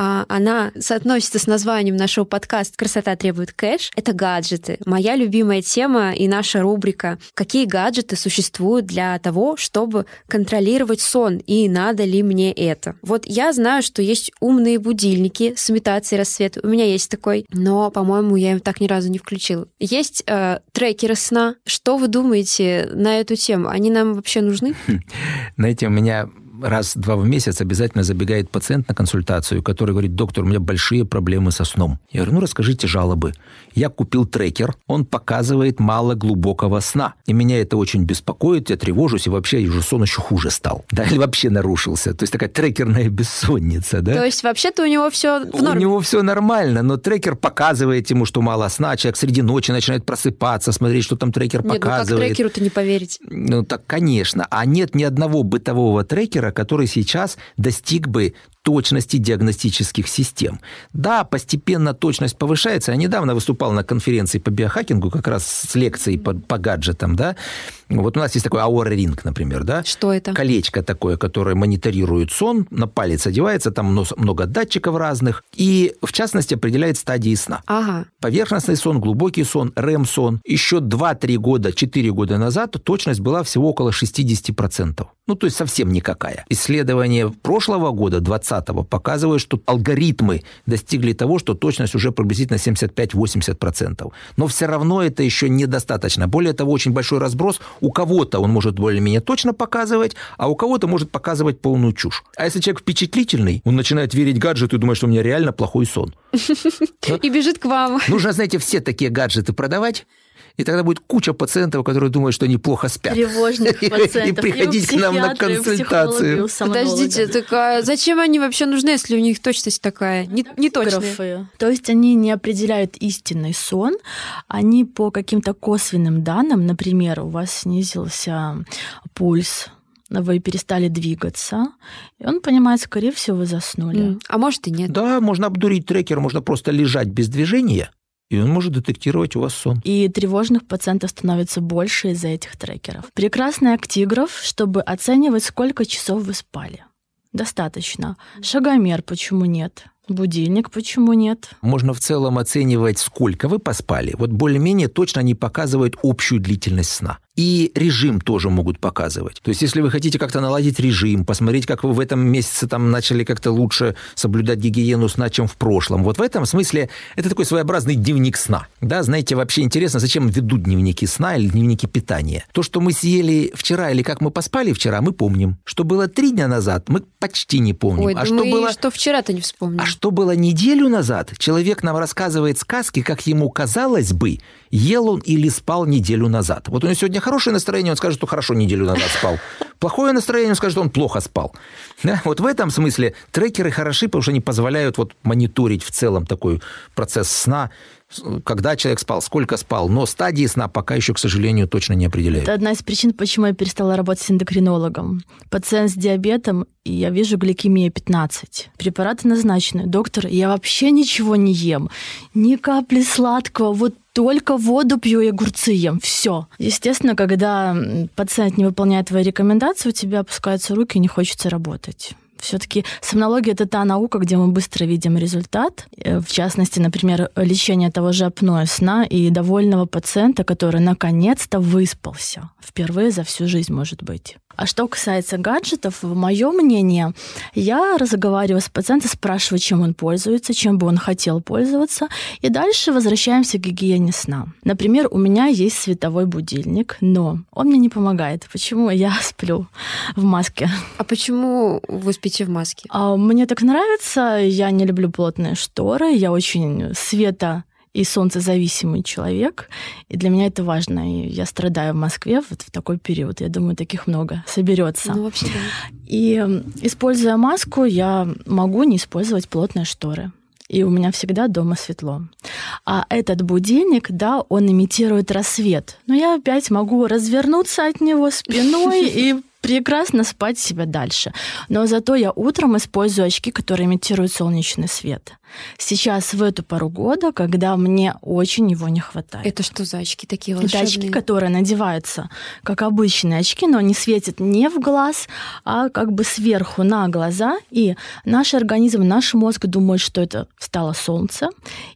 она соотносится с названием нашего подкаста «Красота требует кэш». Это гаджеты. Моя любимая тема и наша рубрика «Какие гаджеты существуют для того, чтобы контролировать сон, и надо ли мне это?» Вот я знаю, что есть умные будильники с имитацией рассвета. У меня есть такой, но, по-моему, я им так ни разу не включила. Есть э, трекеры сна. Что вы думаете на эту тему? Они нам вообще нужны? Знаете, у меня раз-два в месяц обязательно забегает пациент на консультацию, который говорит, доктор, у меня большие проблемы со сном. Я говорю, ну расскажите жалобы. Я купил трекер, он показывает мало глубокого сна. И меня это очень беспокоит, я тревожусь, и вообще уже сон еще хуже стал. Да, или вообще нарушился. То есть такая трекерная бессонница, да? То есть вообще-то у него все в норме? У него все нормально, но трекер показывает ему, что мало сна, человек среди ночи начинает просыпаться, смотреть, что там трекер нет, показывает. Ну как трекеру-то не поверить? Ну так, конечно. А нет ни одного бытового трекера, который сейчас достиг бы точности диагностических систем. Да, постепенно точность повышается. Я недавно выступал на конференции по биохакингу, как раз с лекцией по, по гаджетам, да. Вот у нас есть такой Aura Ring, например, да. Что это? Колечко такое, которое мониторирует сон, на палец одевается, там много датчиков разных, и, в частности, определяет стадии сна. Ага. Поверхностный сон, глубокий сон, REM-сон. Еще 2-3 года, 4 года назад точность была всего около 60%. Ну, то есть совсем никакая. Исследования прошлого года, 2020, показывают, что алгоритмы достигли того, что точность уже приблизительно 75-80%. Но все равно это еще недостаточно. Более того, очень большой разброс. У кого-то он может более-менее точно показывать, а у кого-то может показывать полную чушь. А если человек впечатлительный, он начинает верить гаджету и думает, что у меня реально плохой сон. И бежит к вам. Нужно, знаете, все такие гаджеты продавать, и тогда будет куча пациентов, которые думают, что они плохо спят. Тревожных пациентов. И приходить к нам на консультацию. Подождите, так а зачем они вообще нужны, если у них точность такая? Не, не точная. То есть они не определяют истинный сон, они по каким-то косвенным данным, например, у вас снизился пульс, вы перестали двигаться, и он понимает, скорее всего, вы заснули. Mm. А может и нет. Да, можно обдурить трекер, можно просто лежать без движения, и он может детектировать у вас сон. И тревожных пациентов становится больше из-за этих трекеров. Прекрасный актиграф, чтобы оценивать, сколько часов вы спали. Достаточно. Шагомер, почему нет? Будильник почему нет? Можно в целом оценивать, сколько вы поспали. Вот более-менее точно они показывают общую длительность сна и режим тоже могут показывать. То есть, если вы хотите как-то наладить режим, посмотреть, как вы в этом месяце там начали как-то лучше соблюдать гигиену сна, чем в прошлом, вот в этом смысле это такой своеобразный дневник сна. Да, знаете, вообще интересно, зачем ведут дневники сна или дневники питания. То, что мы съели вчера или как мы поспали вчера, мы помним. Что было три дня назад, мы почти не помним. Ой, а да что мы было... что вчера-то не вспомним. А что было неделю назад, человек нам рассказывает сказки, как ему казалось бы, ел он или спал неделю назад. Вот у него сегодня хорошее настроение, он скажет, что хорошо неделю назад спал. Плохое настроение, он скажет, что он плохо спал. Да? Вот в этом смысле трекеры хороши, потому что они позволяют вот мониторить в целом такой процесс сна, когда человек спал, сколько спал. Но стадии сна пока еще, к сожалению, точно не определяют. Это одна из причин, почему я перестала работать с эндокринологом. Пациент с диабетом, и я вижу гликемия 15. Препараты назначены. Доктор, я вообще ничего не ем. Ни капли сладкого. Вот только воду пью и огурцы ем. Все. Естественно, когда пациент не выполняет твои рекомендации, у тебя опускаются руки и не хочется работать. Все-таки сомнология это та наука, где мы быстро видим результат. Э, в частности, например, лечение того же апноэ сна и довольного пациента, который наконец-то выспался. Впервые за всю жизнь, может быть. А что касается гаджетов, мое мнение, я разговариваю с пациентом, спрашиваю, чем он пользуется, чем бы он хотел пользоваться, и дальше возвращаемся к гигиене сна. Например, у меня есть световой будильник, но он мне не помогает. Почему я сплю в маске? А почему вы спите в маске? А, мне так нравится, я не люблю плотные шторы, я очень света и солнцезависимый человек, и для меня это важно. И я страдаю в Москве вот в такой период. Я думаю, таких много соберется. Ну, вообще, да. И используя маску, я могу не использовать плотные шторы и у меня всегда дома светло. А этот будильник, да, он имитирует рассвет. Но я опять могу развернуться от него спиной и прекрасно спать себя дальше. Но зато я утром использую очки, которые имитируют солнечный свет. Сейчас в эту пару года, когда мне очень его не хватает. Это что за очки такие волшебные? Это очки, которые надеваются как обычные очки, но они светят не в глаз, а как бы сверху на глаза. И наш организм, наш мозг думает, что это стало солнце.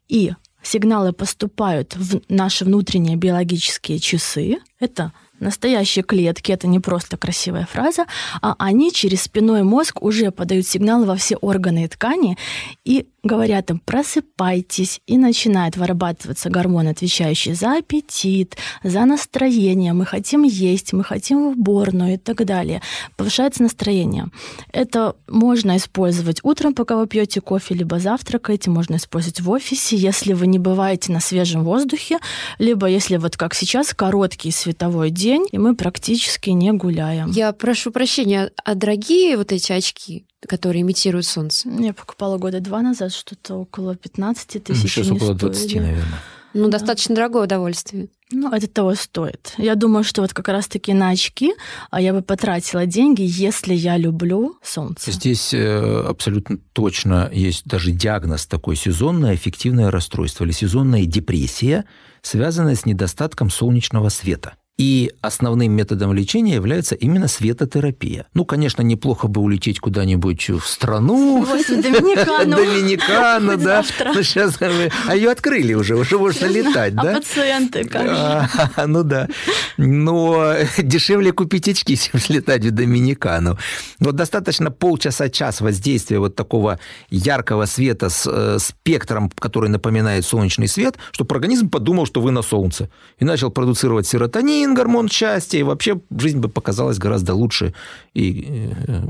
И сигналы поступают в наши внутренние биологические часы. Это Настоящие клетки, это не просто красивая фраза, а они через спиной мозг уже подают сигналы во все органы и ткани и говорят им «просыпайтесь», и начинает вырабатываться гормон, отвечающий за аппетит, за настроение, мы хотим есть, мы хотим в уборную и так далее. Повышается настроение. Это можно использовать утром, пока вы пьете кофе, либо завтракаете, можно использовать в офисе, если вы не бываете на свежем воздухе, либо если вот как сейчас короткий световой день, и мы практически не гуляем. Я прошу прощения, а дорогие вот эти очки? которые имитируют солнце? Я покупала года два назад, что-то около 15 тысяч. Сейчас около 20, наверное. Ну, да. достаточно дорогое удовольствие. Ну, это того стоит. Я думаю, что вот как раз-таки на очки а я бы потратила деньги, если я люблю солнце. Здесь э, абсолютно точно есть даже диагноз такой сезонное эффективное расстройство или сезонная депрессия, связанная с недостатком солнечного света. И основным методом лечения является именно светотерапия. Ну, конечно, неплохо бы улететь куда-нибудь в страну. Доминикану. Доминикану, да. Ну, сейчас, а ее открыли уже, уже можно летать, а да? А пациенты как? Ну да. Но дешевле купить очки, чем летать в Доминикану. Вот достаточно полчаса-час воздействия вот такого яркого света с э, спектром, который напоминает солнечный свет, чтобы организм подумал, что вы на солнце, и начал продуцировать серотонин, дофамин, гормон счастья, и вообще жизнь бы показалась гораздо лучше и э,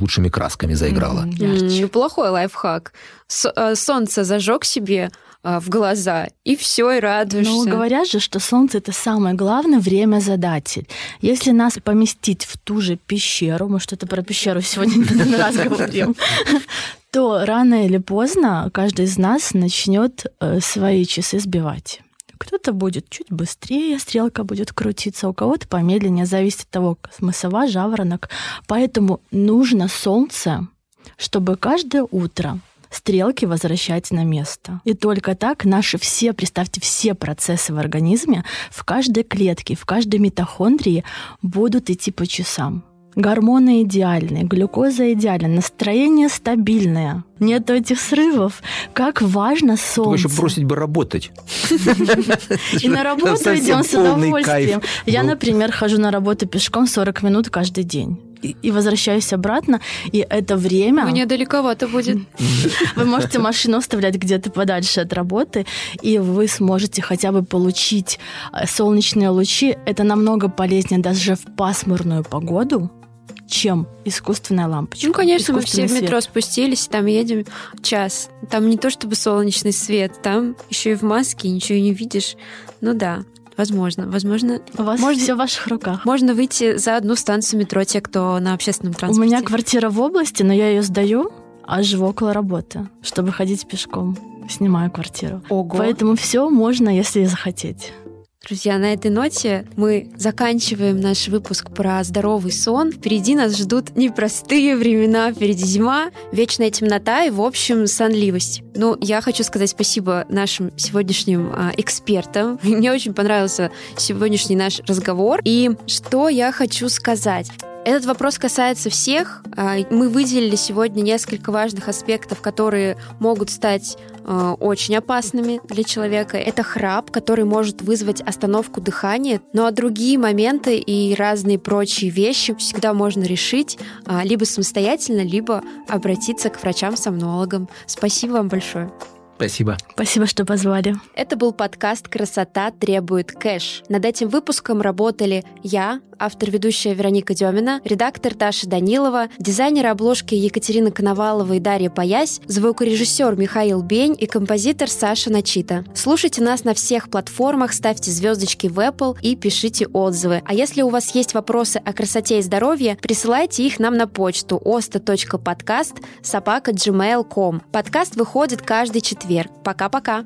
лучшими красками заиграла. Неплохой лайфхак. Э, солнце зажег себе э, в глаза, и все, и радуешься. Ну, говорят же, что солнце это самое главное время задатель. Если нас поместить в ту же пещеру, мы что-то про пещеру сегодня раз говорим, то рано или поздно каждый из нас начнет свои часы сбивать. Кто-то будет чуть быстрее, стрелка будет крутиться, у кого-то помедленнее, зависит от того, мы сова, жаворонок. Поэтому нужно солнце, чтобы каждое утро стрелки возвращать на место. И только так наши все, представьте, все процессы в организме, в каждой клетке, в каждой митохондрии будут идти по часам. Гормоны идеальные, глюкоза идеальна, настроение стабильное. Нет этих срывов. Как важно солнце. Только бросить бы работать. И на работу идем с удовольствием. Я, например, хожу на работу пешком 40 минут каждый день и возвращаюсь обратно, и это время... Мне далековато будет. Вы можете машину оставлять где-то подальше от работы, и вы сможете хотя бы получить э, солнечные лучи. Это намного полезнее даже в пасмурную погоду, чем искусственная лампочка. Ну, конечно, мы все свет. в метро спустились, там едем час. Там не то чтобы солнечный свет, там еще и в маске ничего не видишь. Ну да, Возможно, возможно. У вас можно, все в ваших руках. Можно выйти за одну станцию метро, те, кто на общественном транспорте. У меня квартира в области, но я ее сдаю, а живу около работы, чтобы ходить пешком. Снимаю квартиру. Ого. Поэтому все можно, если захотеть. Друзья, на этой ноте мы заканчиваем наш выпуск про здоровый сон. Впереди нас ждут непростые времена, впереди зима, вечная темнота и, в общем, сонливость. Ну, я хочу сказать спасибо нашим сегодняшним а, экспертам. Мне очень понравился сегодняшний наш разговор. И что я хочу сказать? Этот вопрос касается всех. А, мы выделили сегодня несколько важных аспектов, которые могут стать а, очень опасными для человека. Это храп, который может вызвать остановку дыхания. Ну а другие моменты и разные прочие вещи всегда можно решить а, либо самостоятельно, либо обратиться к врачам-сомнологам. Спасибо вам большое. Спасибо. Спасибо, что позвали. Это был подкаст «Красота требует кэш». Над этим выпуском работали я, автор-ведущая Вероника Демина, редактор Таша Данилова, дизайнер обложки Екатерина Коновалова и Дарья Паясь, звукорежиссер Михаил Бень и композитор Саша Начита. Слушайте нас на всех платформах, ставьте звездочки в Apple и пишите отзывы. А если у вас есть вопросы о красоте и здоровье, присылайте их нам на почту osta.podcast собака gmail.com. Подкаст выходит каждый четверг четверг. Пока-пока.